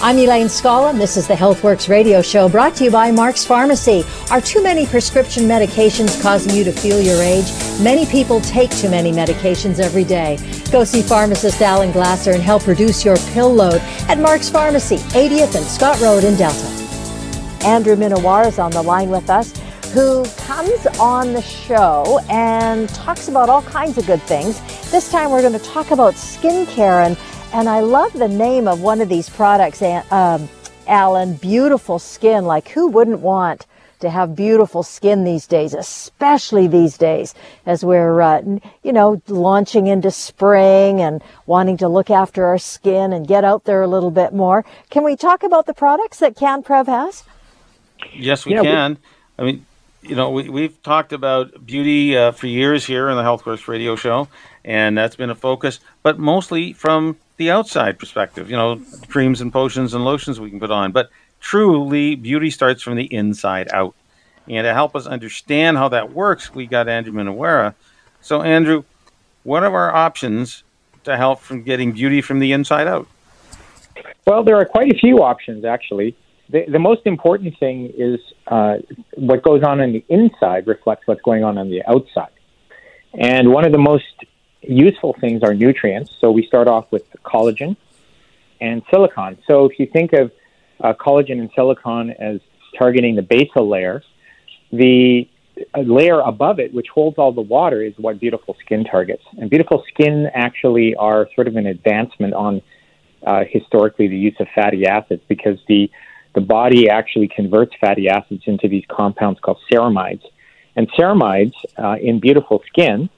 I'm Elaine Scala, and this is the HealthWorks radio show brought to you by Mark's Pharmacy. Are too many prescription medications causing you to feel your age? Many people take too many medications every day. Go see pharmacist Alan Glasser and help reduce your pill load at Mark's Pharmacy, 80th and Scott Road in Delta. Andrew Minowar is on the line with us, who comes on the show and talks about all kinds of good things. This time we're going to talk about skincare and and I love the name of one of these products, um, Alan. Beautiful skin. Like, who wouldn't want to have beautiful skin these days, especially these days as we're, uh, you know, launching into spring and wanting to look after our skin and get out there a little bit more. Can we talk about the products that CanPrev has? Yes, we can. We- I mean, you know, we, we've talked about beauty uh, for years here in the HealthWorks radio show, and that's been a focus, but mostly from the outside perspective, you know, creams and potions and lotions we can put on. But truly, beauty starts from the inside out. And to help us understand how that works, we got Andrew Minowara. So, Andrew, what are our options to help from getting beauty from the inside out? Well, there are quite a few options, actually. The, the most important thing is uh, what goes on on the inside reflects what's going on on the outside. And one of the most useful things are nutrients. So we start off with collagen and silicon. So if you think of uh, collagen and silicon as targeting the basal layer, the layer above it, which holds all the water, is what beautiful skin targets. And beautiful skin actually are sort of an advancement on uh, historically the use of fatty acids because the the body actually converts fatty acids into these compounds called ceramides. And ceramides uh, in beautiful skin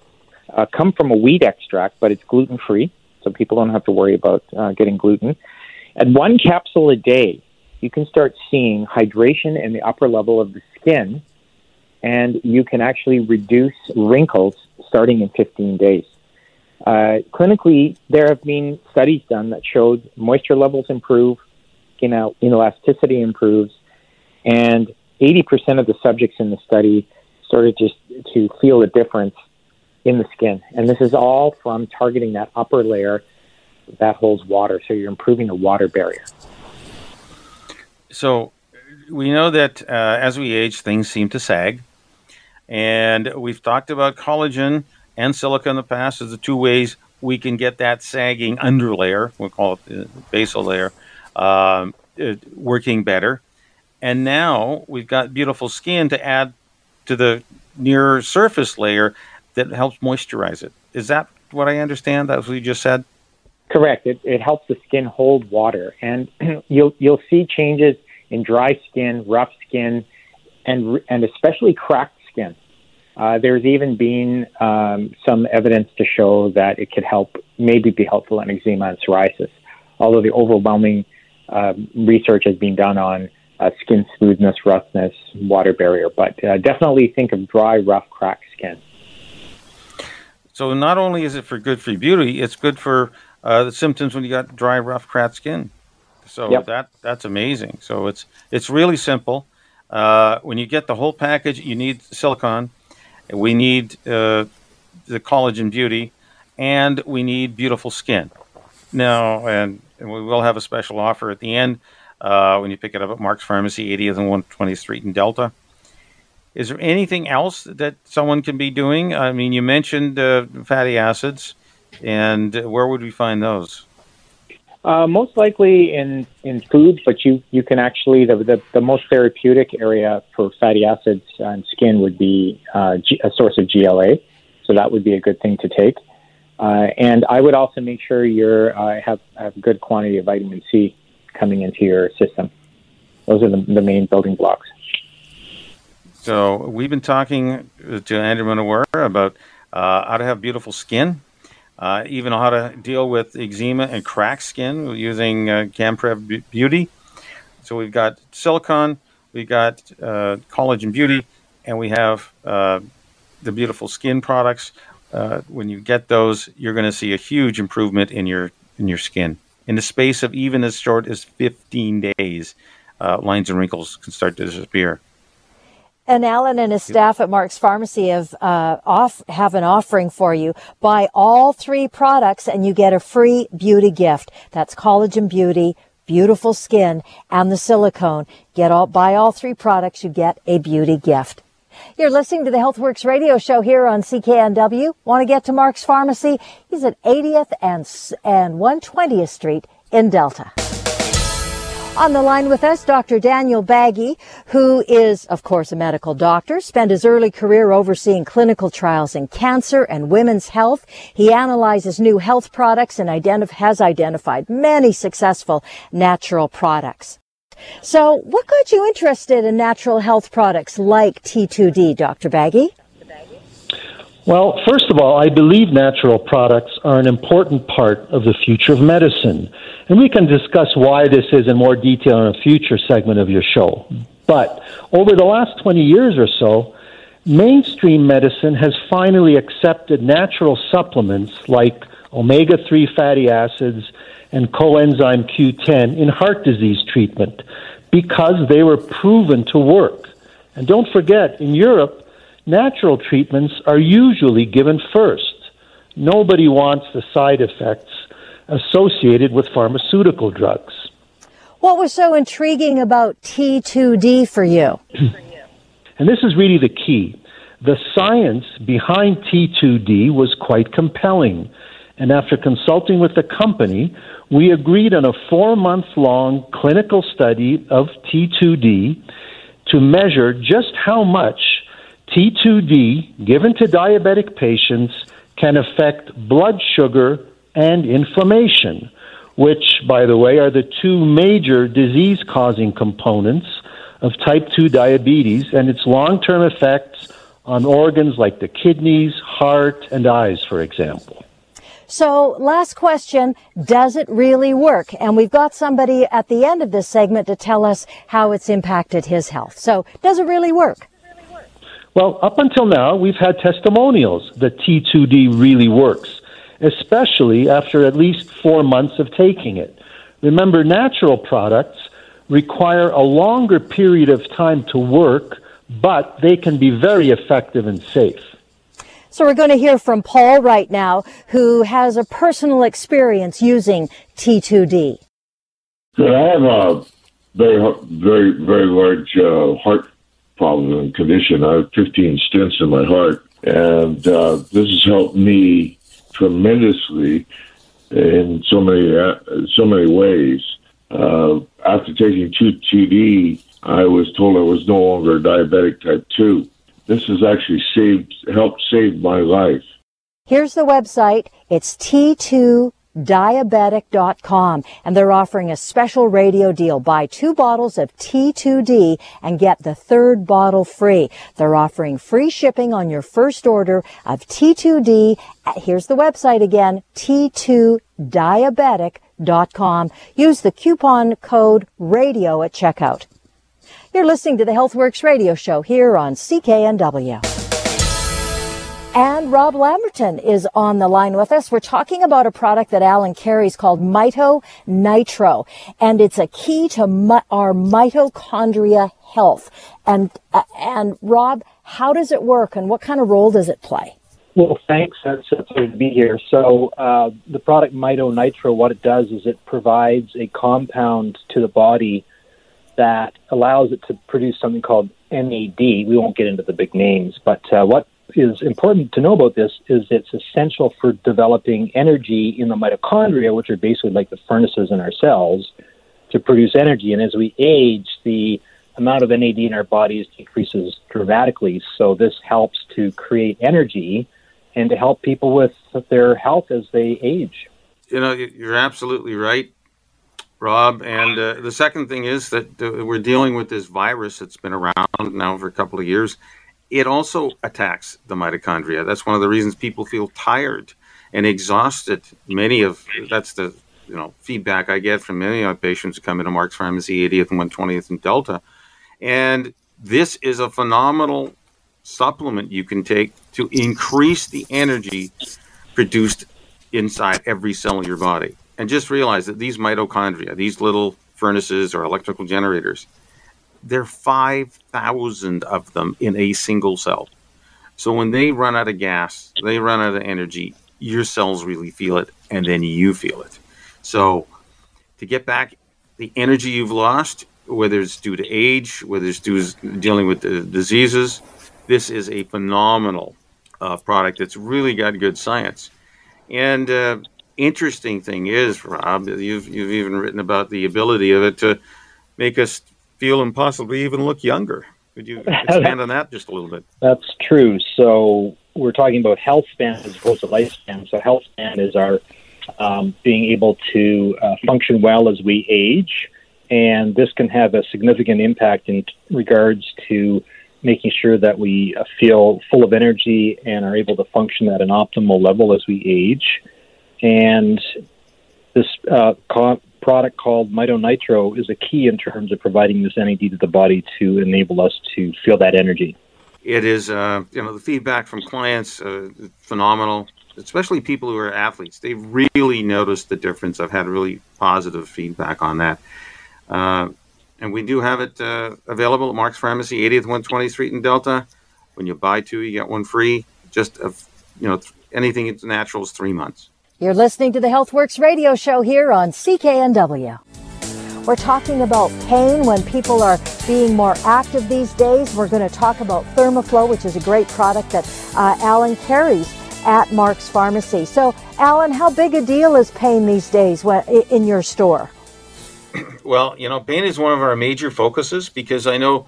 uh, come from a wheat extract, but it's gluten free, so people don't have to worry about uh, getting gluten. At one capsule a day, you can start seeing hydration in the upper level of the skin, and you can actually reduce wrinkles starting in 15 days. Uh, clinically, there have been studies done that showed moisture levels improve, skin elasticity improves, and 80% of the subjects in the study started just to feel a difference in the skin. And this is all from targeting that upper layer that holds water. So you're improving the water barrier. So we know that uh, as we age, things seem to sag. And we've talked about collagen and silica in the past as the two ways we can get that sagging underlayer, we'll call it the basal layer, um, uh, working better. And now we've got beautiful skin to add to the near surface layer that helps moisturize it. Is that what I understand? That's what you just said. Correct. It, it helps the skin hold water, and you'll you'll see changes in dry skin, rough skin, and and especially cracked skin. Uh, there's even been um, some evidence to show that it could help, maybe be helpful in eczema and psoriasis. Although the overwhelming uh, research has been done on uh, skin smoothness, roughness, water barrier, but uh, definitely think of dry, rough, cracked skin. So not only is it for good for beauty, it's good for uh, the symptoms when you got dry, rough, cracked skin. So yep. that that's amazing. So it's it's really simple. Uh, when you get the whole package, you need silicon, we need uh, the collagen beauty, and we need beautiful skin. Now, and, and we will have a special offer at the end uh, when you pick it up at Mark's Pharmacy, 80th and 120th Street in Delta. Is there anything else that someone can be doing? I mean, you mentioned uh, fatty acids, and where would we find those? Uh, most likely in, in foods, but you, you can actually, the, the, the most therapeutic area for fatty acids and skin would be uh, G, a source of GLA. So that would be a good thing to take. Uh, and I would also make sure you uh, have, have a good quantity of vitamin C coming into your system. Those are the, the main building blocks. So we've been talking to Andrew Minowara about uh, how to have beautiful skin, uh, even how to deal with eczema and cracked skin using uh, CanPrev Beauty. So we've got silicon, we've got uh, collagen beauty, and we have uh, the beautiful skin products. Uh, when you get those, you're going to see a huge improvement in your in your skin in the space of even as short as 15 days, uh, lines and wrinkles can start to disappear. And Alan and his staff at Mark's Pharmacy have uh, off have an offering for you. Buy all three products and you get a free beauty gift. That's Collagen Beauty, Beautiful Skin, and the silicone. Get all buy all three products, you get a beauty gift. You're listening to the HealthWorks radio show here on CKNW. Want to get to Mark's Pharmacy? He's at 80th and, and 120th Street in Delta. On the line with us, Dr. Daniel Baggy, who is, of course, a medical doctor, spent his early career overseeing clinical trials in cancer and women's health. He analyzes new health products and identif- has identified many successful natural products. So, what got you interested in natural health products like T2D, Dr. Baggy? Well, first of all, I believe natural products are an important part of the future of medicine. And we can discuss why this is in more detail in a future segment of your show. But over the last 20 years or so, mainstream medicine has finally accepted natural supplements like omega 3 fatty acids and coenzyme Q10 in heart disease treatment because they were proven to work. And don't forget, in Europe, natural treatments are usually given first. Nobody wants the side effects associated with pharmaceutical drugs. What was so intriguing about T2D for you? and this is really the key. The science behind T2D was quite compelling. And after consulting with the company, we agreed on a four month long clinical study of T2D to measure just how much T2D given to diabetic patients can affect blood sugar and inflammation, which, by the way, are the two major disease causing components of type 2 diabetes and its long term effects on organs like the kidneys, heart, and eyes, for example. So, last question Does it really work? And we've got somebody at the end of this segment to tell us how it's impacted his health. So, does it really work? Well, up until now, we've had testimonials that T2D really works, especially after at least four months of taking it. Remember, natural products require a longer period of time to work, but they can be very effective and safe. So we're going to hear from Paul right now, who has a personal experience using T2D. I have a very, very, very large uh, heart problem and condition. I have 15 stents in my heart, and uh, this has helped me tremendously in so many uh, so many ways. Uh, after taking 2D, I was told I was no longer diabetic type 2 this has actually saved, helped save my life. Here's the website. It's T2diabetic.com and they're offering a special radio deal. Buy two bottles of T2D and get the third bottle free. They're offering free shipping on your first order of T2D. Uh, here's the website again, T2diabetic.com. Use the coupon code radio at checkout. You're listening to the HealthWorks radio show here on CKNW. And Rob Lamberton is on the line with us. We're talking about a product that Alan carries called Mito Nitro, and it's a key to mi- our mitochondria health. And uh, and Rob, how does it work, and what kind of role does it play? Well, thanks. That's a pleasure to be here. So, uh, the product Mito Nitro, what it does is it provides a compound to the body that allows it to produce something called NAD. We won't get into the big names, but uh, what is important to know about this is it's essential for developing energy in the mitochondria, which are basically like the furnaces in our cells, to produce energy. And as we age, the amount of NAD in our bodies decreases dramatically. So this helps to create energy and to help people with their health as they age. You know, you're absolutely right. Rob. And uh, the second thing is that uh, we're dealing with this virus that's been around now for a couple of years. It also attacks the mitochondria. That's one of the reasons people feel tired and exhausted. Many of that's the you know feedback I get from many of my patients who come into Mark's Pharmacy, 80th and 120th and Delta. And this is a phenomenal supplement you can take to increase the energy produced inside every cell in your body And just realize that these mitochondria, these little furnaces or electrical generators, there are 5,000 of them in a single cell. So when they run out of gas, they run out of energy, your cells really feel it, and then you feel it. So to get back the energy you've lost, whether it's due to age, whether it's due to dealing with the diseases, this is a phenomenal uh, product that's really got good science. And uh, interesting thing is, Rob, you've you've even written about the ability of it to make us feel and possibly even look younger. Could you expand on that just a little bit? That's true. So we're talking about health span as opposed to lifespan. So health span is our um, being able to uh, function well as we age, and this can have a significant impact in regards to making sure that we uh, feel full of energy and are able to function at an optimal level as we age. And this uh, product called MitoNitro is a key in terms of providing this NAD to the body to enable us to feel that energy. It is, uh, you know, the feedback from clients uh, phenomenal, especially people who are athletes. They've really noticed the difference. I've had really positive feedback on that. Uh, and we do have it uh, available at Mark's Pharmacy, 80th 120th Street in Delta. When you buy two, you get one free. Just, of, you know, anything it's natural is three months. You're listening to the HealthWorks radio show here on CKNW. We're talking about pain when people are being more active these days. We're going to talk about Thermoflow, which is a great product that uh, Alan carries at Mark's Pharmacy. So, Alan, how big a deal is pain these days in your store? Well, you know, pain is one of our major focuses because I know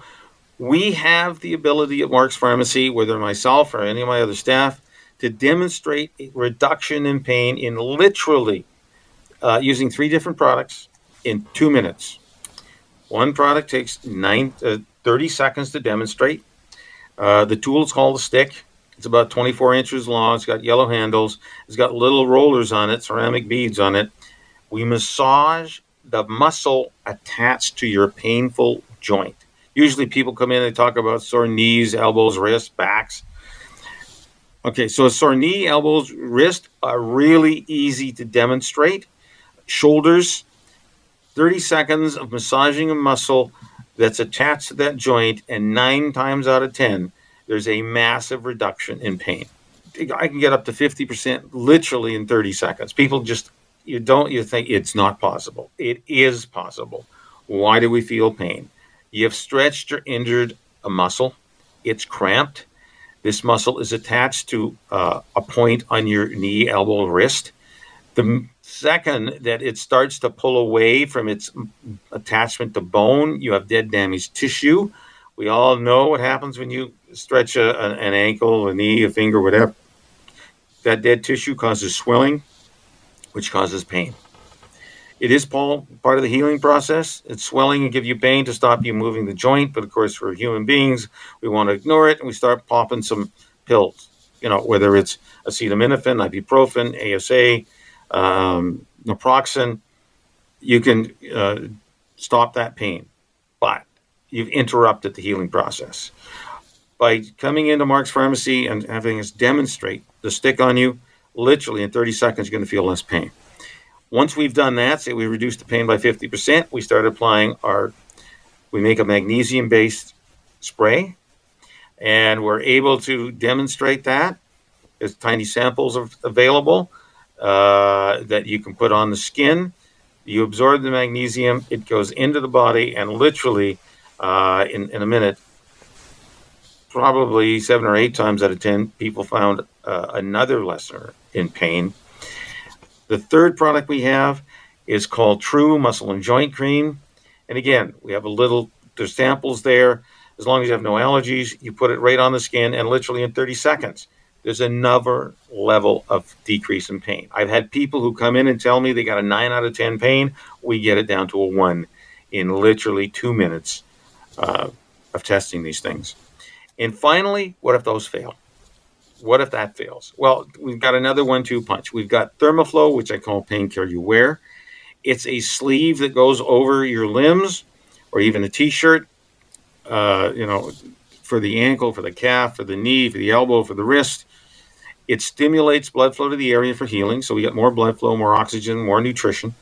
we have the ability at Mark's Pharmacy, whether myself or any of my other staff, to demonstrate a reduction in pain in literally uh, using three different products in two minutes. One product takes nine, uh, 30 seconds to demonstrate. Uh, the tool is called a stick. It's about 24 inches long. It's got yellow handles. It's got little rollers on it, ceramic beads on it. We massage the muscle attached to your painful joint. Usually people come in and they talk about sore knees, elbows, wrists, backs. Okay, so a sore knee, elbows, wrist are really easy to demonstrate. Shoulders, 30 seconds of massaging a muscle that's attached to that joint, and nine times out of 10, there's a massive reduction in pain. I can get up to 50% literally in 30 seconds. People just you don't you think it's not possible. It is possible. Why do we feel pain? You've stretched or injured a muscle. It's cramped. This muscle is attached to uh, a point on your knee, elbow, wrist. The second that it starts to pull away from its attachment to bone, you have dead, damaged tissue. We all know what happens when you stretch a, an ankle, a knee, a finger, whatever. That dead tissue causes swelling, which causes pain. It is part of the healing process. It's swelling and give you pain to stop you moving the joint, but of course, for human beings, we want to ignore it and we start popping some pills. You know, whether it's acetaminophen, ibuprofen, ASA, um, naproxen, you can uh, stop that pain, but you've interrupted the healing process. By coming into Mark's Pharmacy and having us demonstrate the stick on you, literally in 30 seconds, you're going to feel less pain. Once we've done that, say we reduce the pain by 50%, we start applying our, we make a magnesium based spray, and we're able to demonstrate that. There's tiny samples of, available uh, that you can put on the skin. You absorb the magnesium, it goes into the body, and literally uh, in, in a minute, probably seven or eight times out of ten, people found uh, another lesser in pain. The third product we have is called True Muscle and Joint Cream. And again, we have a little, there's samples there. As long as you have no allergies, you put it right on the skin and literally in 30 seconds, there's another level of decrease in pain. I've had people who come in and tell me they got a 9 out of 10 pain. We get it down to a 1 in literally two minutes uh, of testing these things. And finally, what if those fail? What if that fails? Well, we've got another one two punch. We've got Thermoflow, which I call painkiller you wear. It's a sleeve that goes over your limbs or even a t shirt, uh, you know, for the ankle, for the calf, for the knee, for the elbow, for the wrist. It stimulates blood flow to the area for healing, so we get more blood flow, more oxygen, more nutrition.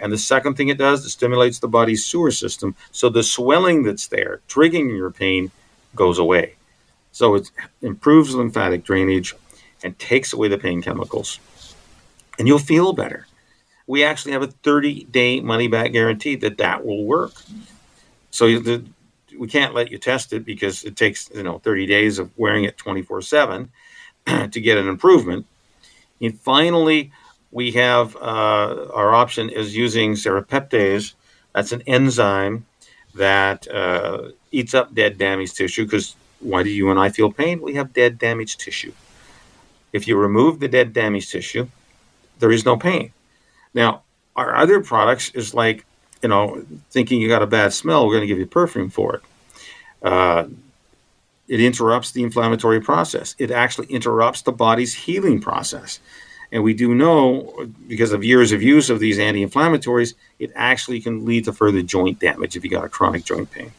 And the second thing it does, it stimulates the body's sewer system, so the swelling that's there, triggering your pain, goes away. So it improves lymphatic drainage and takes away the pain chemicals, and you'll feel better. We actually have a 30-day money-back guarantee that that will work. So the, we can't let you test it because it takes you know 30 days of wearing it 24/7 to get an improvement. And finally, we have uh, our option is using serrapeptase. That's an enzyme that uh, eats up dead, damaged tissue. Because why do you and I feel pain? We have dead, damaged tissue. If you remove the dead, damaged tissue, there is no pain. Now, our other products is like, you know, thinking you got a bad smell, we're going to give you perfume for it. Uh, it interrupts the inflammatory process. It actually interrupts the body's healing process. And we do know, because of years of use of these anti inflammatories, it actually can lead to further joint damage if you got a chronic joint pain.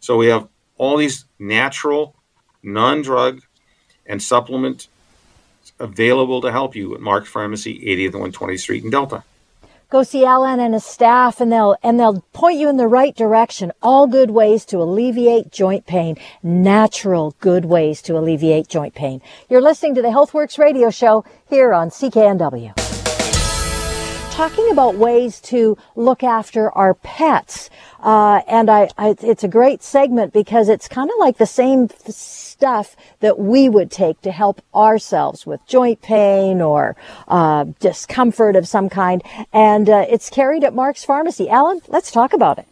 So we have all these natural, non drug, and supplement available to help you at Mark Pharmacy, 80th and 120th Street in Delta go see Alan and his staff and they'll and they'll point you in the right direction. All good ways to alleviate joint pain, natural good ways to alleviate joint pain. You're listening to the HealthWorks radio show here on CKNW. Talking about ways to look after our pets. Uh, and I, I, it's a great segment because it's kind of like the same stuff that we would take to help ourselves with joint pain or uh, discomfort of some kind. And uh, it's carried at Mark's Pharmacy. Alan, let's talk about it.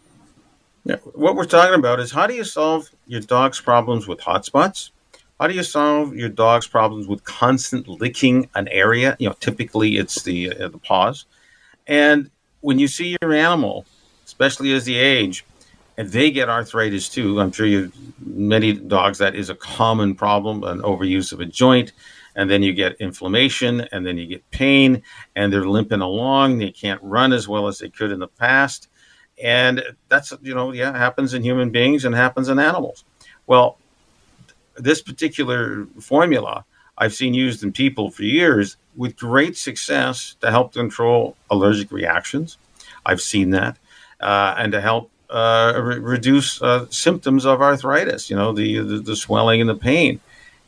Yeah, what we're talking about is how do you solve your dog's problems with hot spots? How do you solve your dog's problems with constant licking an area? You know, typically it's the uh, the paws. And when you see your animal especially as they age, and they get arthritis too. I'm sure you many dogs that is a common problem, an overuse of a joint, and then you get inflammation, and then you get pain, and they're limping along. They can't run as well as they could in the past, and that's you know yeah happens in human beings and happens in animals. Well, this particular formula I've seen used in people for years with great success to help control allergic reactions. I've seen that uh, and to help uh, re- reduce uh, symptoms of arthritis, you know, the, the, the swelling and the pain.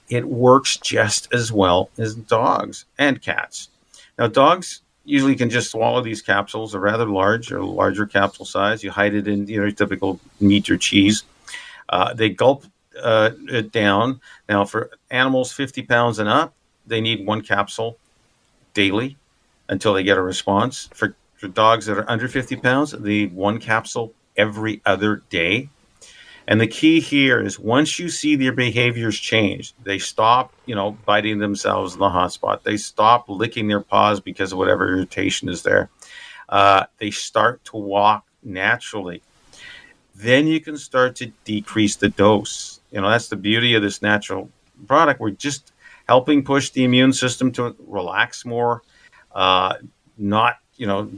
It works just as well as dogs and cats. Now, dogs usually can just swallow these capsules. They're rather large or larger capsule size. You hide it in you know typical meat or cheese. Uh, they gulp uh, it down. Now, for animals 50 pounds and up, they need one capsule daily until they get a response. For for dogs that are under 50 pounds, need one capsule every other day. And the key here is once you see their behaviors change, they stop, you know, biting themselves in the hot spot. They stop licking their paws because of whatever irritation is there. Uh, they start to walk naturally. Then you can start to decrease the dose. You know, that's the beauty of this natural product. We're just helping push the immune system to relax more, uh, not, you know,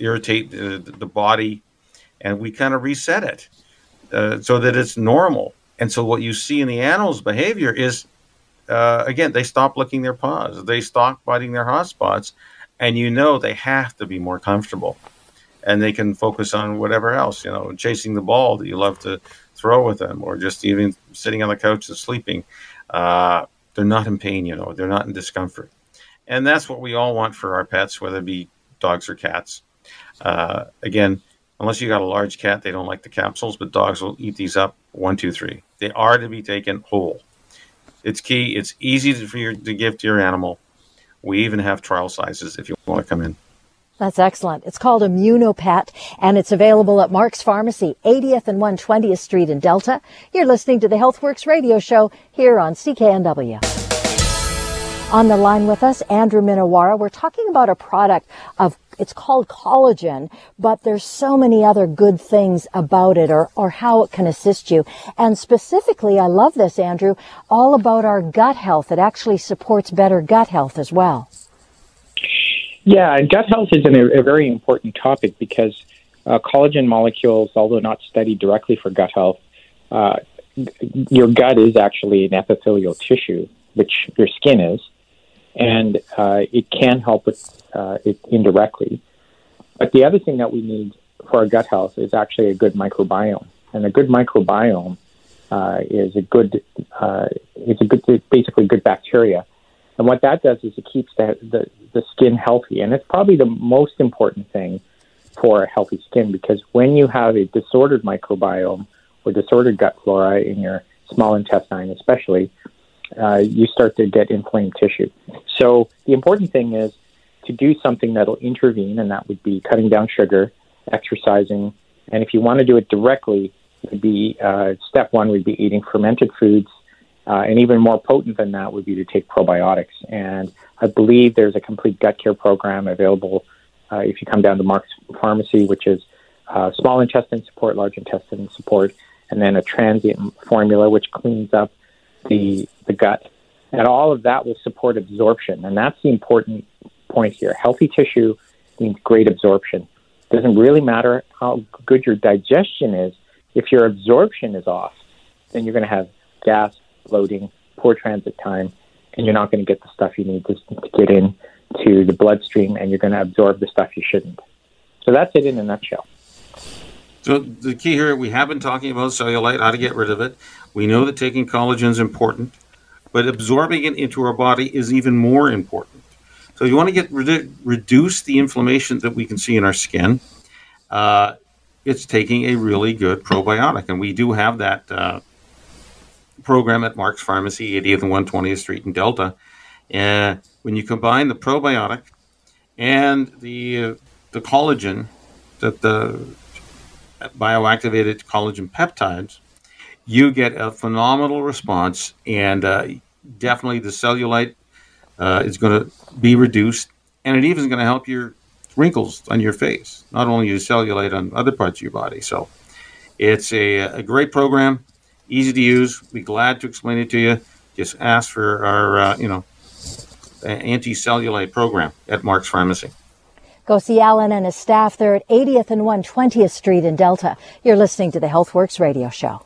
irritate the, the body, and we kind of reset it uh, so that it's normal. And so what you see in the animal's behavior is, uh, again, they stop licking their paws, they stop biting their hot spots, and you know they have to be more comfortable, and they can focus on whatever else, you know, chasing the ball that you love to throw with them, or just even sitting on the couch and sleeping. Uh, they're not in pain, you know, they're not in discomfort. And that's what we all want for our pets, whether it be dogs or cats. Uh, again, unless you got a large cat, they don't like the capsules, but dogs will eat these up one, two, three. They are to be taken whole. It's key. It's easy for you to give to your animal. We even have trial sizes if you want to come in. That's excellent. It's called Immunopet and it's available at Mark's Pharmacy, 80th and 120th Street in Delta. You're listening to the HealthWorks radio show here on CKNW. On the line with us, Andrew Minowara. We're talking about a product of it's called collagen, but there's so many other good things about it or, or how it can assist you. And specifically, I love this, Andrew, all about our gut health. It actually supports better gut health as well. Yeah, and gut health is an, a very important topic because uh, collagen molecules, although not studied directly for gut health, uh, your gut is actually an epithelial tissue, which your skin is. and uh, it can help with uh, it indirectly. But the other thing that we need for our gut health is actually a good microbiome, and a good microbiome uh, is a good uh, is a good basically good bacteria. And what that does is it keeps the, the, the skin healthy, and it's probably the most important thing for a healthy skin because when you have a disordered microbiome or disordered gut flora in your small intestine, especially, uh, you start to get inflamed tissue. So the important thing is to do something that'll intervene, and that would be cutting down sugar, exercising, and if you want to do it directly, would be uh, step one would be eating fermented foods, uh, and even more potent than that would be to take probiotics. And I believe there's a complete gut care program available uh, if you come down to Mark's Pharmacy, which is uh, small intestine support, large intestine support, and then a transient formula which cleans up the the gut. And all of that will support absorption, and that's the important point here. Healthy tissue means great absorption. It doesn't really matter how good your digestion is. If your absorption is off, then you're going to have gas, bloating, poor transit time, and you're not going to get the stuff you need to, to get in to the bloodstream, and you're going to absorb the stuff you shouldn't. So that's it in a nutshell. So the key here, we have been talking about cellulite, how to get rid of it. We know that taking collagen is important, but absorbing it into our body is even more important. So you want to get reduce the inflammation that we can see in our skin. Uh, it's taking a really good probiotic, and we do have that uh, program at Mark's Pharmacy, 80th and 120th Street in Delta. And when you combine the probiotic and the uh, the collagen, that the bioactivated collagen peptides, you get a phenomenal response, and uh, definitely the cellulite uh, is going to be reduced, and it even is going to help your wrinkles on your face, not only your cellulite on other parts of your body. So it's a, a great program, easy to use. Be glad to explain it to you. Just ask for our, uh, you know, anti-cellulite program at Mark's Pharmacy. Go see Alan and his staff. They're at 80th and 120th Street in Delta. You're listening to the HealthWorks radio show.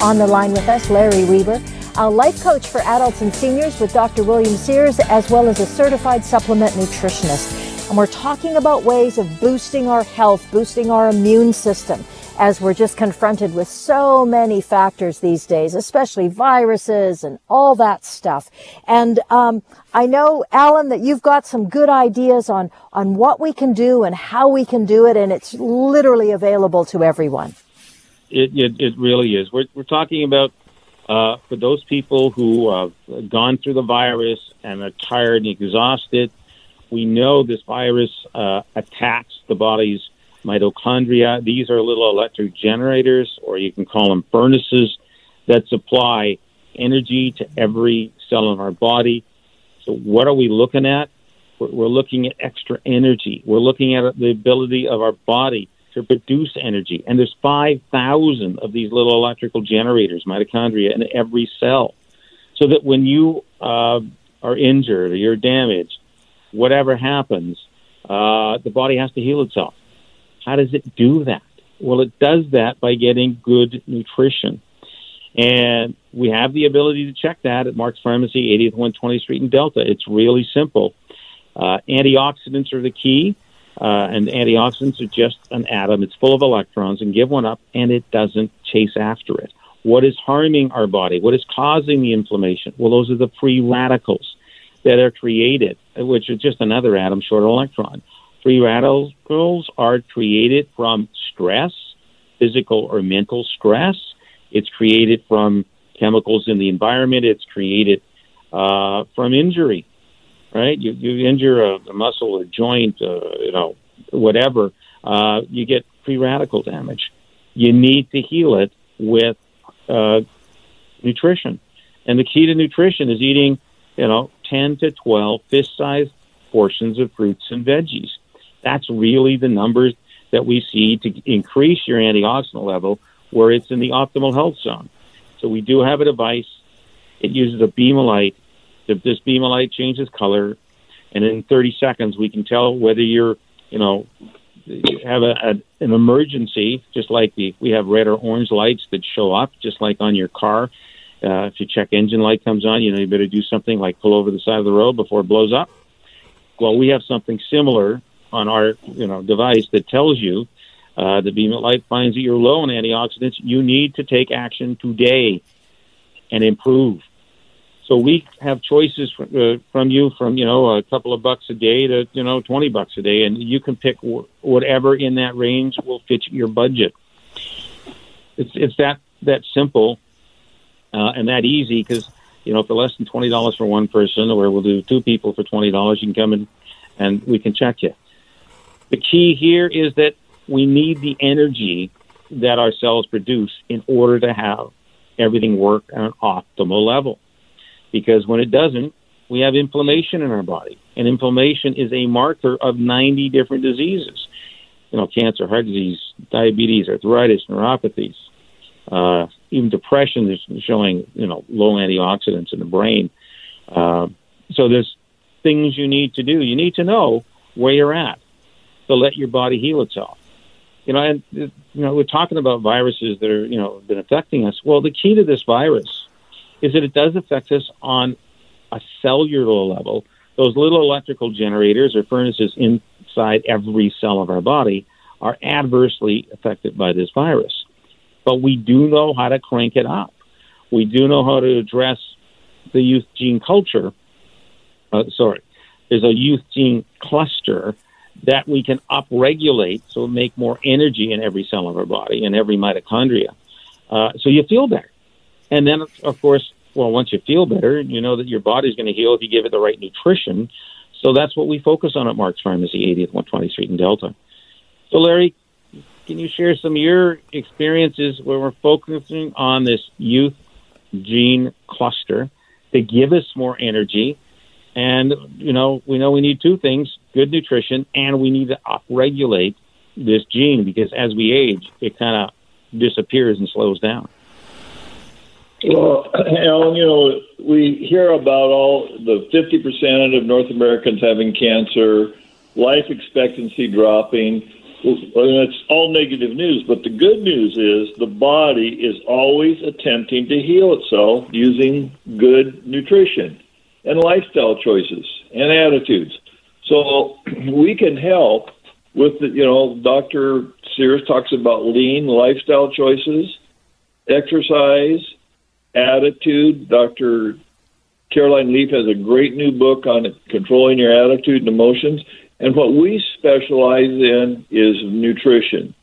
On the line with us, Larry Weber, a life coach for adults and seniors with Dr. William Sears, as well as a certified supplement nutritionist. And we're talking about ways of boosting our health, boosting our immune system as we're just confronted with so many factors these days, especially viruses and all that stuff. And um, I know, Alan, that you've got some good ideas on on what we can do and how we can do it, and it's literally available to everyone. It it, it really is. We're we're talking about uh, for those people who have gone through the virus and are tired and exhausted. We know this virus uh, attacks the body's mitochondria. These are little electric generators, or you can call them furnaces, that supply energy to every cell in our body. So, what are we looking at? We're, looking at extra energy. We're looking at the ability of our body to produce energy. And there's 5,000 of these little electrical generators, mitochondria, in every cell. So that when you uh, are injured or you're damaged, whatever happens, uh, the body has to heal itself. How does it do that? Well, it does that by getting good nutrition. And we have the ability to check that at Mark's Pharmacy, 80th 120th Street in Delta. It's really simple. Uh, antioxidants are the key, uh, and antioxidants are just an atom. It's full of electrons, and give one up, and it doesn't chase after it. What is harming our body? What is causing the inflammation? Well, those are the free radicals that are created, which are just another atom short of electron. Free radicals are created from stress, physical or mental stress. It's created from chemicals in the environment. It's created uh, from injury, right? You, you injure a, a muscle a joint, uh, you know, whatever, uh, you get free radical damage. You need to heal it with uh, nutrition. And the key to nutrition is eating, you know, 10 to 12 fist sized portions of fruits and veggies. That's really the numbers that we see to increase your antioxidant level where it's in the optimal health zone. So we do have a device. It uses a beam of light. If this beam of light changes color, and in 30 seconds we can tell whether you're, you know, you have a, a, an emergency, just like the we have red or orange lights that show up, just like on your car, Uh, if your check engine light comes on, you know you better do something like pull over the side of the road before it blows up. Well, we have something similar on our you know device that tells you uh, the beam light finds that you're low in antioxidants. You need to take action today and improve. So we have choices from, uh, from you from you know a couple of bucks a day to you know twenty bucks a day, and you can pick whatever in that range will fit your budget. It's it's that that simple uh, and that easy because you know for less than twenty dollars for one person, or we'll do two people for twenty dollars, you can come in and we can check you. The key here is that we need the energy that our cells produce in order to have everything work at an optimal level because when it doesn't, we have inflammation in our body. And inflammation is a marker of 90 different diseases. You know, cancer, heart disease, diabetes, arthritis, neuropathies, uh, even depression is showing, you know, low antioxidants in the brain. Uh, so there's things you need to do. You need to know where you're at to let your body heal itself. You know, and you know, we're talking about viruses that are, you know, been affecting us. Well, the key to this virus is that it does affect us on a cellular level. Those little electrical generators or furnaces inside every cell of our body are adversely affected by this virus. But we do know how to crank it up. We do know how to address the youth gene culture. Uh, sorry, there's a youth gene cluster that we can upregulate so make more energy in every cell of our body and every mitochondria. Uh, so you feel better. And then, of course, well, once you feel better, you know that your body's going to heal if you give it the right nutrition. So that's what we focus on at Mark's Pharmacy, 80th 120th Street in Delta. So, Larry, can you share some of your experiences where we're focusing on this youth gene cluster to give us more energy? And, you know, we know we need two things good nutrition, and we need to upregulate this gene because as we age, it kind of disappears and slows down. Well, Alan, you know, we hear about all the 50% of North Americans having cancer, life expectancy dropping. And it's all negative news, but the good news is the body is always attempting to heal itself using good nutrition and lifestyle choices and attitudes. So we can help with the, you know, Dr. Sears talks about lean lifestyle choices, exercise, attitude. Dr. Caroline Leaf has a great new book on controlling your attitude and emotions. And what we specialize in is nutrition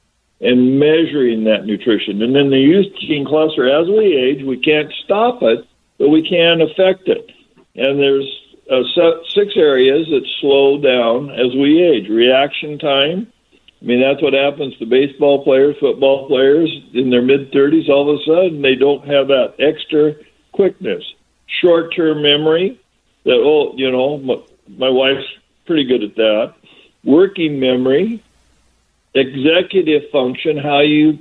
and measuring that nutrition. And then the youth gene cluster, as we age, we can't stop it, but we can affect it. And there's uh, six areas that slow down as we age reaction time, I mean, that's what happens to baseball players, football players in their mid 30s. All of a sudden, they don't have that extra quickness, short term memory. That oh, you know, my, my wife's pretty good at that. Working memory, executive function, how you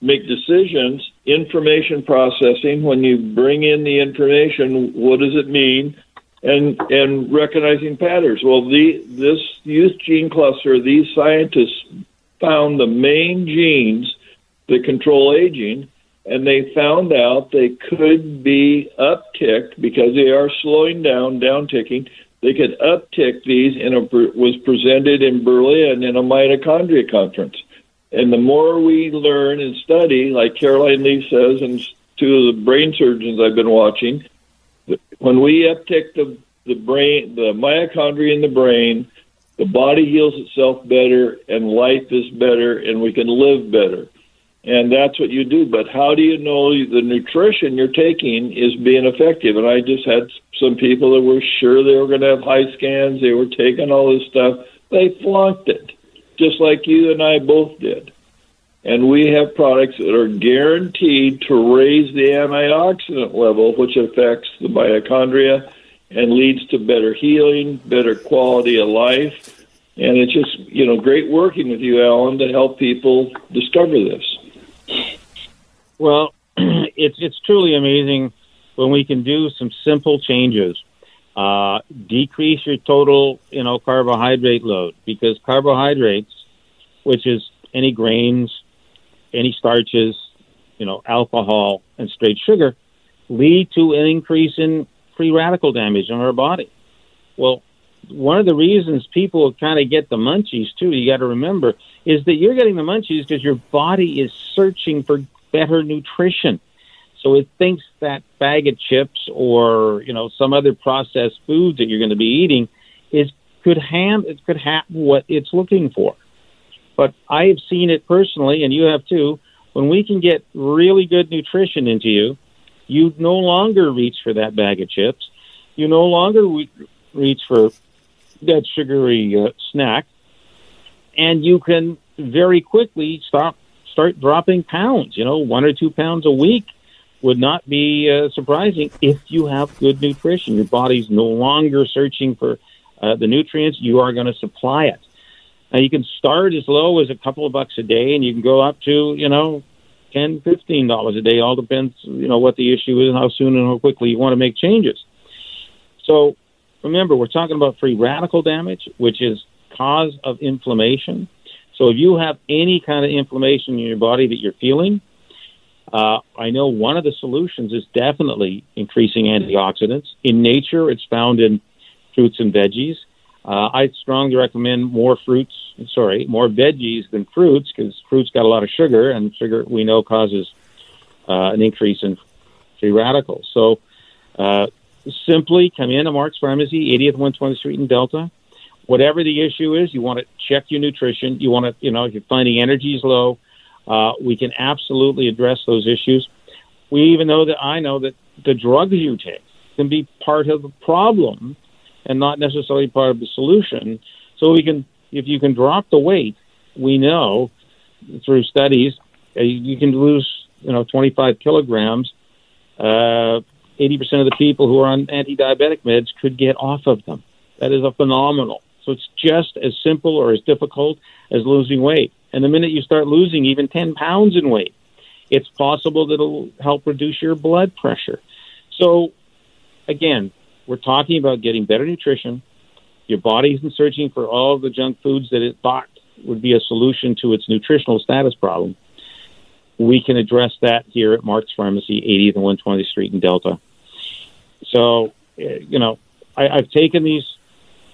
make decisions, information processing. When you bring in the information, what does it mean? And and recognizing patterns. Well, the this youth gene cluster, these scientists found the main genes that control aging, and they found out they could be upticked because they are slowing down, downticking. They could uptick these, and it was presented in Berlin in a mitochondria conference. And the more we learn and study, like Caroline Leaf says, and two of the brain surgeons I've been watching, when we uptick the the brain, the mitochondria in the brain, the body heals itself better, and life is better, and we can live better. And that's what you do. But how do you know the nutrition you're taking is being effective? And I just had some people that were sure they were going to have high scans. They were taking all this stuff. They flunked it, just like you and I both did and we have products that are guaranteed to raise the antioxidant level, which affects the mitochondria and leads to better healing, better quality of life. And it's just, you know, great working with you, Alan, to help people discover this. Well, it's it's truly amazing when we can do some simple changes. Uh, decrease your total, you know, carbohydrate load because carbohydrates, which is any grains, any starches, you know, alcohol and straight sugar, lead to an increase in free radical damage in our body. Well, one of the reasons people kind of get the munchies too, you got to remember, is that you're getting the munchies because your body is searching for better nutrition. So it thinks that bag of chips or you know some other processed food that you're going to be eating is could ham it could have what it's looking for. But I have seen it personally, and you have too. When we can get really good nutrition into you, you no longer reach for that bag of chips. You no longer reach for that sugary uh, snack, and you can very quickly stop start dropping pounds. You know, one or two pounds a week would not be uh, surprising if you have good nutrition. Your body's no longer searching for uh, the nutrients; you are going to supply it. Now, you can start as low as a couple of bucks a day, and you can go up to you know ten, fifteen dollars a day. All depends, you know, what the issue is and how soon and how quickly you want to make changes. So remember, we're talking about free radical damage, which is cause of inflammation. So if you have any kind of inflammation in your body that you're feeling, uh, I know one of the solutions is definitely increasing antioxidants. In nature, it's found in fruits and veggies. Uh, I strongly recommend more fruits, sorry, more veggies than fruits because fruits got a lot of sugar, and sugar we know causes uh, an increase in free radicals. So uh, simply come in to Mark's Pharmacy, 80th 120th Street in Delta. Whatever the issue is, you want to check your nutrition. You want to, you know, if you're finding energy is low, uh, we can absolutely address those issues. We even know that I know that the drugs you take can be part of the problem and not necessarily part of the solution. So we can, if you can drop the weight, we know through studies uh, you can lose, you know, 25 kilograms uh, 80% of the people who are on anti-diabetic meds could get off of them. That is a phenomenal. So it's just as simple or as difficult as losing weight. And the minute you start losing even 10 pounds in weight, it's possible that it'll help reduce your blood pressure. So again, we're talking about getting better nutrition. Your body isn't searching for all the junk foods that it thought would be a solution to its nutritional status problem. We can address that here at Mark's Pharmacy, 80th and 120th Street in Delta. So, uh, you know, I, I've taken these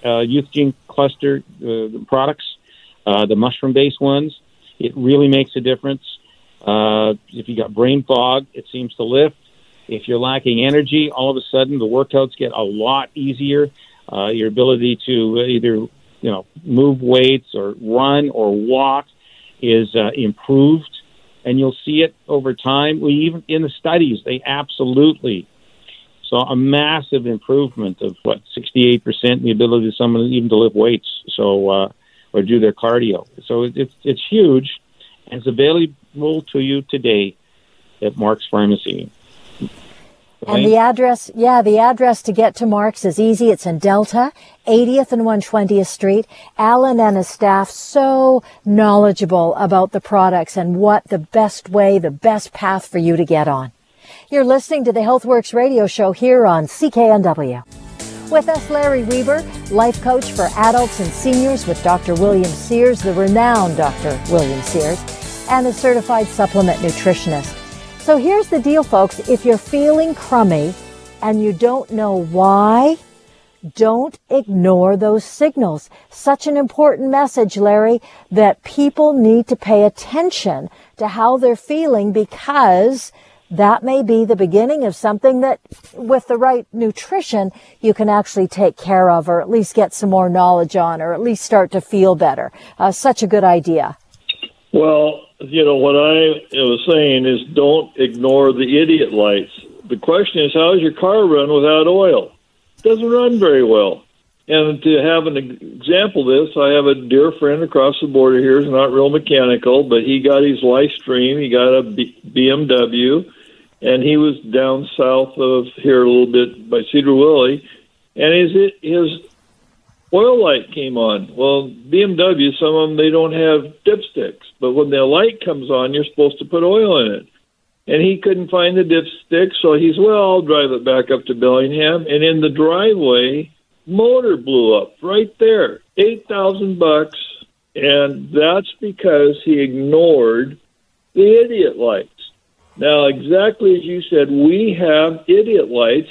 uh, Youth Gene Cluster uh, products, uh, the mushroom based ones. It really makes a difference. Uh, if you got brain fog, it seems to lift. If you're lacking energy, all of a sudden the workouts get a lot easier. Uh, your ability to either you know move weights or run or walk is uh, improved, and you'll see it over time. We even in the studies they absolutely saw a massive improvement of what 68% in the ability of someone even to lift weights, so uh, or do their cardio. So it's it's huge, and it's available to you today at Mark's Pharmacy. And the address, yeah, the address to get to Mark's is easy. It's in Delta, 80th and 120th Street. Alan and his staff so knowledgeable about the products and what the best way, the best path for you to get on. You're listening to the HealthWorks radio show here on CKNW. With us, Larry Weber, life coach for adults and seniors with Dr. William Sears, the renowned Dr. William Sears, and a certified supplement nutritionist. So here's the deal, folks. If you're feeling crummy and you don't know why, don't ignore those signals. Such an important message, Larry, that people need to pay attention to how they're feeling because that may be the beginning of something that with the right nutrition you can actually take care of or at least get some more knowledge on or at least start to feel better uh, such a good idea well you know what i was saying is don't ignore the idiot lights. The question is how does your car run without oil? It doesn't run very well. And to have an example of this, I have a dear friend across the border here who's not real mechanical, but he got his LifeStream. He got a BMW and he was down south of here a little bit by Sedro-Woolley, and his his oil light came on. Well, BMW, some of them they don't have dipsticks, but when the light comes on, you're supposed to put oil in it. And he couldn't find the dipstick, so he's well, I'll drive it back up to Bellingham, and in the driveway, motor blew up right there, eight thousand bucks, and that's because he ignored the idiot lights. Now, exactly as you said, we have idiot lights,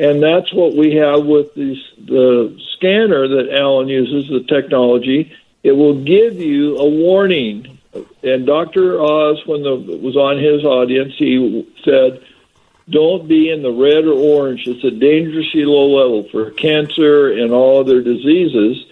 and that's what we have with this, the scanner that Alan uses, the technology. It will give you a warning. And Dr. Oz, when the was on his audience, he said, "Don't be in the red or orange. It's a dangerously low level for cancer and all other diseases."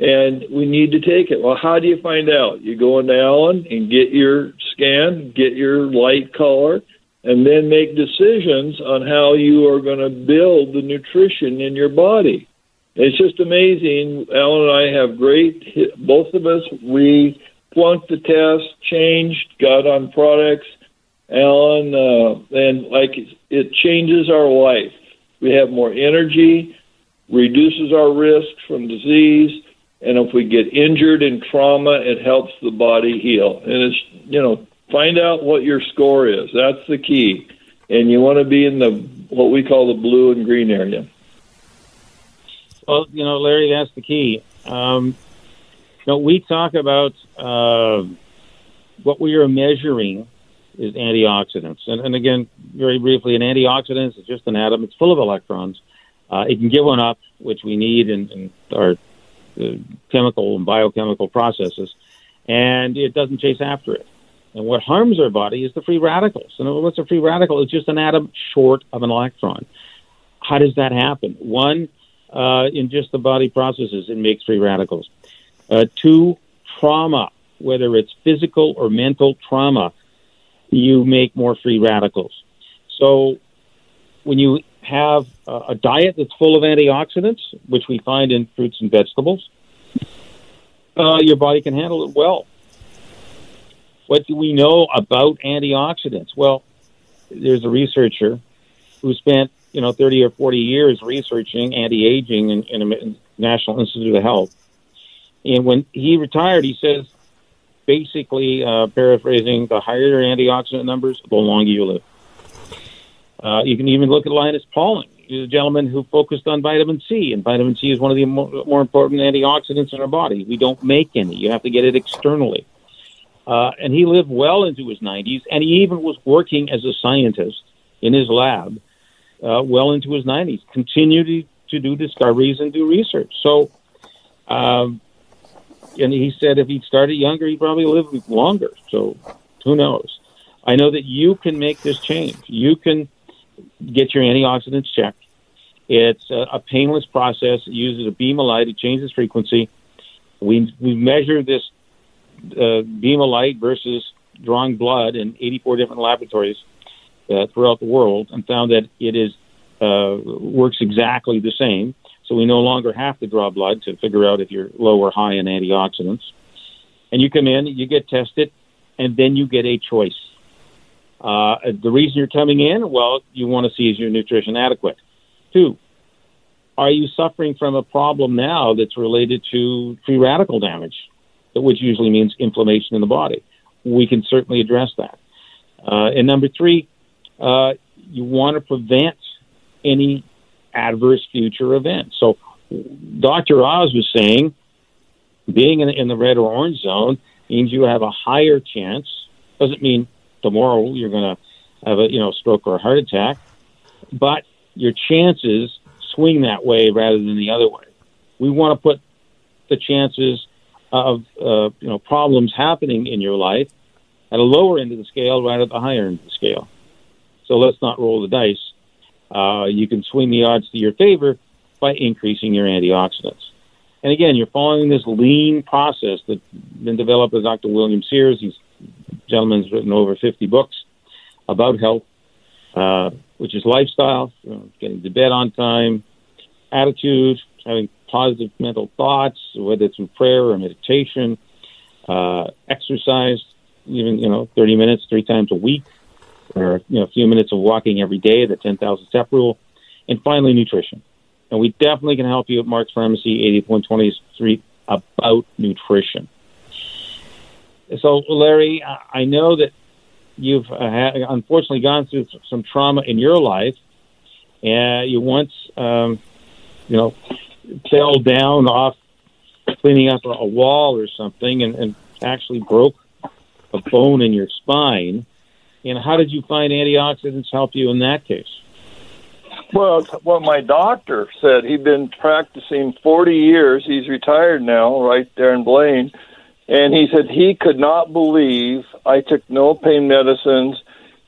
and we need to take it. Well, how do you find out? You go into Alan and get your scan, get your light color, and then make decisions on how you are going to build the nutrition in your body. It's just amazing. Alan and I have great, both of us, we flunked the test, changed, got on products. Alan, uh, and like it changes our life. We have more energy, reduces our risk from disease and if we get injured in trauma, it helps the body heal. And it's, you know, find out what your score is. That's the key. And you want to be in the, what we call the blue and green area. Well, you know, Larry, that's the key. Um, you know, we talk about uh, what we are measuring is antioxidants. And, and again, very briefly, an antioxidant is just an atom. It's full of electrons. Uh, it can give one up, which we need in, in our chemical and biochemical processes, and it doesn't chase after it. And what harms our body is the free radicals. And what's a free radical? It's just an atom short of an electron. How does that happen? One, uh, in just the body processes, it makes free radicals. Uh, two, trauma, whether it's physical or mental trauma, you make more free radicals. So when you have a diet that's full of antioxidants, which we find in fruits and vegetables, uh, your body can handle it well. What do we know about antioxidants? Well, there's a researcher who spent you know 30 or 40 years researching anti-aging in, in the National Institute of Health, and when he retired, he says, basically uh, paraphrasing, the higher your antioxidant numbers, the longer you live. Uh, you can even look at Linus Pauling, a gentleman who focused on vitamin C, and vitamin C is one of the more, more important antioxidants in our body. We don't make any; you have to get it externally. Uh, and he lived well into his 90s, and he even was working as a scientist in his lab uh, well into his 90s. Continued to, do discoveries and do research. So, um, and he said if he'd started younger, he'd probably live longer. So, who knows? I know that you can make this change. You can get your antioxidants checked. It's a, a painless process. It uses a beam of light. It changes frequency. We we measure this uh, beam of light versus drawing blood in 84 different laboratories uh, throughout the world, and found that it is uh, works exactly the same. So we no longer have to draw blood to figure out if you're low or high in antioxidants. And you come in, you get tested, and then you get a choice. Uh, the reason you're coming in, well, you want to see is your nutrition adequate. Two, are you suffering from a problem now that's related to free radical damage, which usually means inflammation in the body? We can certainly address that. Uh, and number three, uh, you want to prevent any adverse future events. So, Dr. Oz was saying being in, in the red or orange zone means you have a higher chance. Doesn't mean tomorrow you're going to have a you know stroke or a heart attack, but your chances swing that way rather than the other way. We want to put the chances of uh, you know problems happening in your life at a lower end of the scale rather than the higher end of the scale. So let's not roll the dice. Uh, you can swing the odds to your favor by increasing your antioxidants. And again, you're following this lean process that's been developed by Dr. William Sears. He's gentleman's written over 50 books about health, uh, which is lifestyle, you know, getting to bed on time, attitude, having positive mental thoughts, whether through prayer or meditation, uh, exercise, even you know 30 minutes three times a week, or you know a few minutes of walking every day, the 10,000 step rule, and finally nutrition. And we definitely can help you at Mark's Pharmacy, 80.20 Street, about nutrition. So, Larry, I know that you've uh, unfortunately gone through some trauma in your life, and you once, um, you know, fell down off cleaning up a wall or something, and, and actually broke a bone in your spine. And how did you find antioxidants help you in that case? Well, what my doctor said. He'd been practicing 40 years. He's retired now, right there in Blaine. And he said he could not believe I took no pain medicines,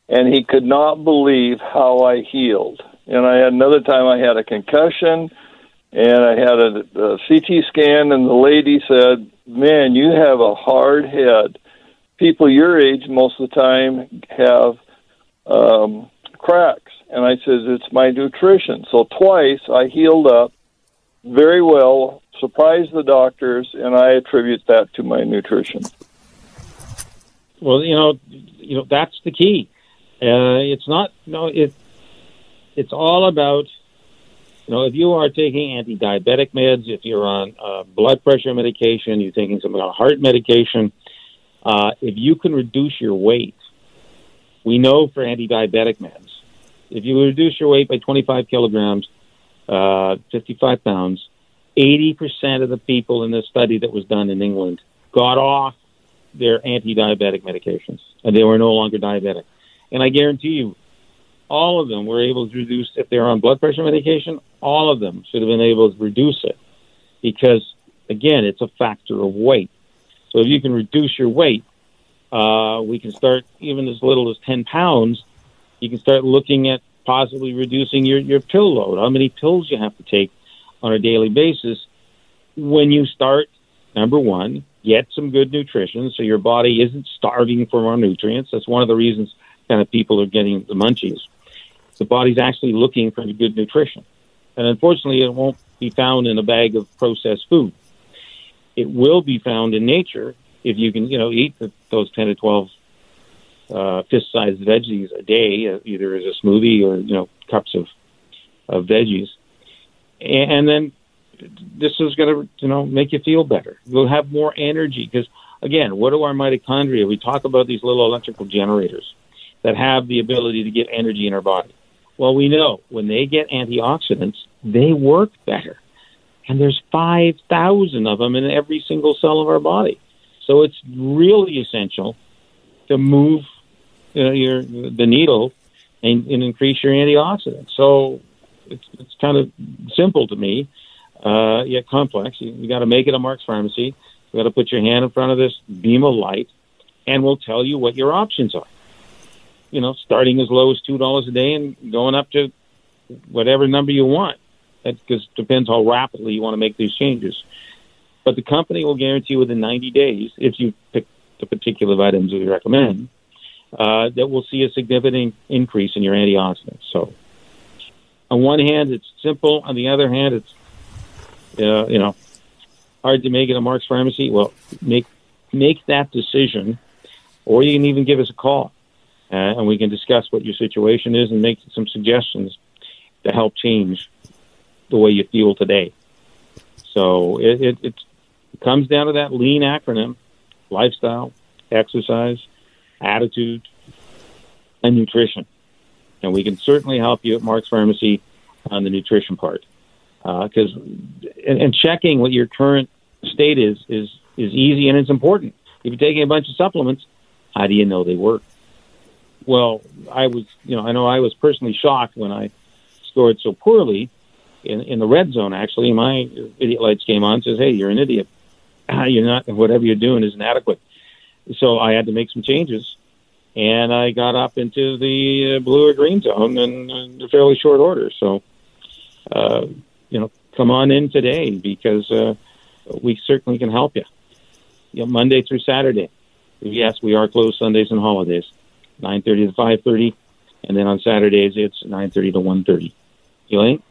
and he could not believe how I healed. And I had another time I had a concussion, and I had a, a CT scan, and the lady said, "Man, you have a hard head. People your age most of the time have um, cracks." And I said, "It's my nutrition." So twice I healed up very well, surprised the doctors, and I attribute that to my nutrition. Well, you know, you know that's the key. Uh, it's not, you know, it it's all about you know, if you are taking anti-diabetic meds, if you're on uh, blood pressure medication, you're taking some kind of heart medication, uh, if you can reduce your weight, we know for anti-diabetic meds, if you reduce your weight by 25 kilograms, uh, 55 pounds, 80% of the people in the study that was done in England got off their anti-diabetic medications, and they were no longer diabetic. And I guarantee you, all of them were able to reduce, if they're on blood pressure medication, all of them should have been able to reduce it because, again, it's a factor of weight. So if you can reduce your weight, uh, we can start even as little as 10 pounds. You can start looking at possibly reducing your, your pill load, how many pills you have to take on a daily basis. When you start, number one, get some good nutrition so your body isn't starving for more nutrients. That's one of the reasons kind of people are getting the munchies the body's actually looking for good nutrition. And unfortunately, it won't be found in a bag of processed food. It will be found in nature if you can, you know, eat the, those 10 to 12 uh, fist-sized veggies a day, uh, either as a smoothie or, you know, cups of, of veggies. And, and then this is going to, you know, make you feel better. You'll have more energy because, again, what do our mitochondria? We talk about these little electrical generators that have the ability to get energy in our body. Well, we know when they get antioxidants, they work better. And there's 5,000 of them in every single cell of our body. So it's really essential to move you know, your the needle and, and increase your antioxidants. So it's, it's kind of simple to me, uh, yet complex. You, you got to make it a Mark's Pharmacy. You got to put your hand in front of this beam of light, and we'll tell you what your options are you know, starting as low as two dollars a day and going up to whatever number you want. That just depends how rapidly you want to make these changes. But the company will guarantee within 90 days, if you pick the particular vitamins we recommend, uh, that we'll see a significant increase in your antioxidants. So, on one hand, it's simple. On the other hand, it's uh, you know hard to make it a Mark's Pharmacy. Well, make make that decision, or you can even give us a call uh, and we can discuss what your situation is and make some suggestions to help change the way you feel today. So it, it, it comes down to that lean acronym lifestyle, exercise, attitude, and nutrition. And we can certainly help you at Mark's Pharmacy on the nutrition part. Because uh, and, and checking what your current state is is is easy and it's important. If you're taking a bunch of supplements, how do you know they work? Well, I was, you know, I know I was personally shocked when I scored so poorly in, in the red zone. Actually, my idiot lights came on. And Says, "Hey, you're an idiot. You're not. Whatever you're doing is inadequate." So I had to make some changes, and I got up into the uh, blue or green zone in, in fairly short order. So, uh, you know, come on in today because uh, we certainly can help you. You know, Monday through Saturday. Yes, we are closed Sundays and holidays. 9.30 to 5.30. And then on Saturdays, it's 9.30 to 1.30. Elaine?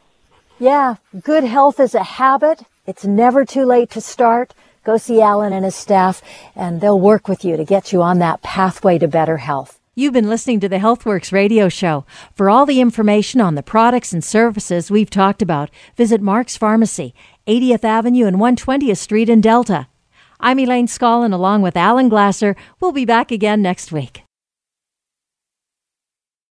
Yeah, good health is a habit. It's never too late to start. Go see Alan and his staff, and they'll work with you to get you on that pathway to better health. You've been listening to the HealthWorks radio show. For all the information on the products and services we've talked about, visit Mark's Pharmacy, 80th Avenue and 120th Street in Delta. I'm Elaine Scollin along with Alan Glasser. We'll be back again next week.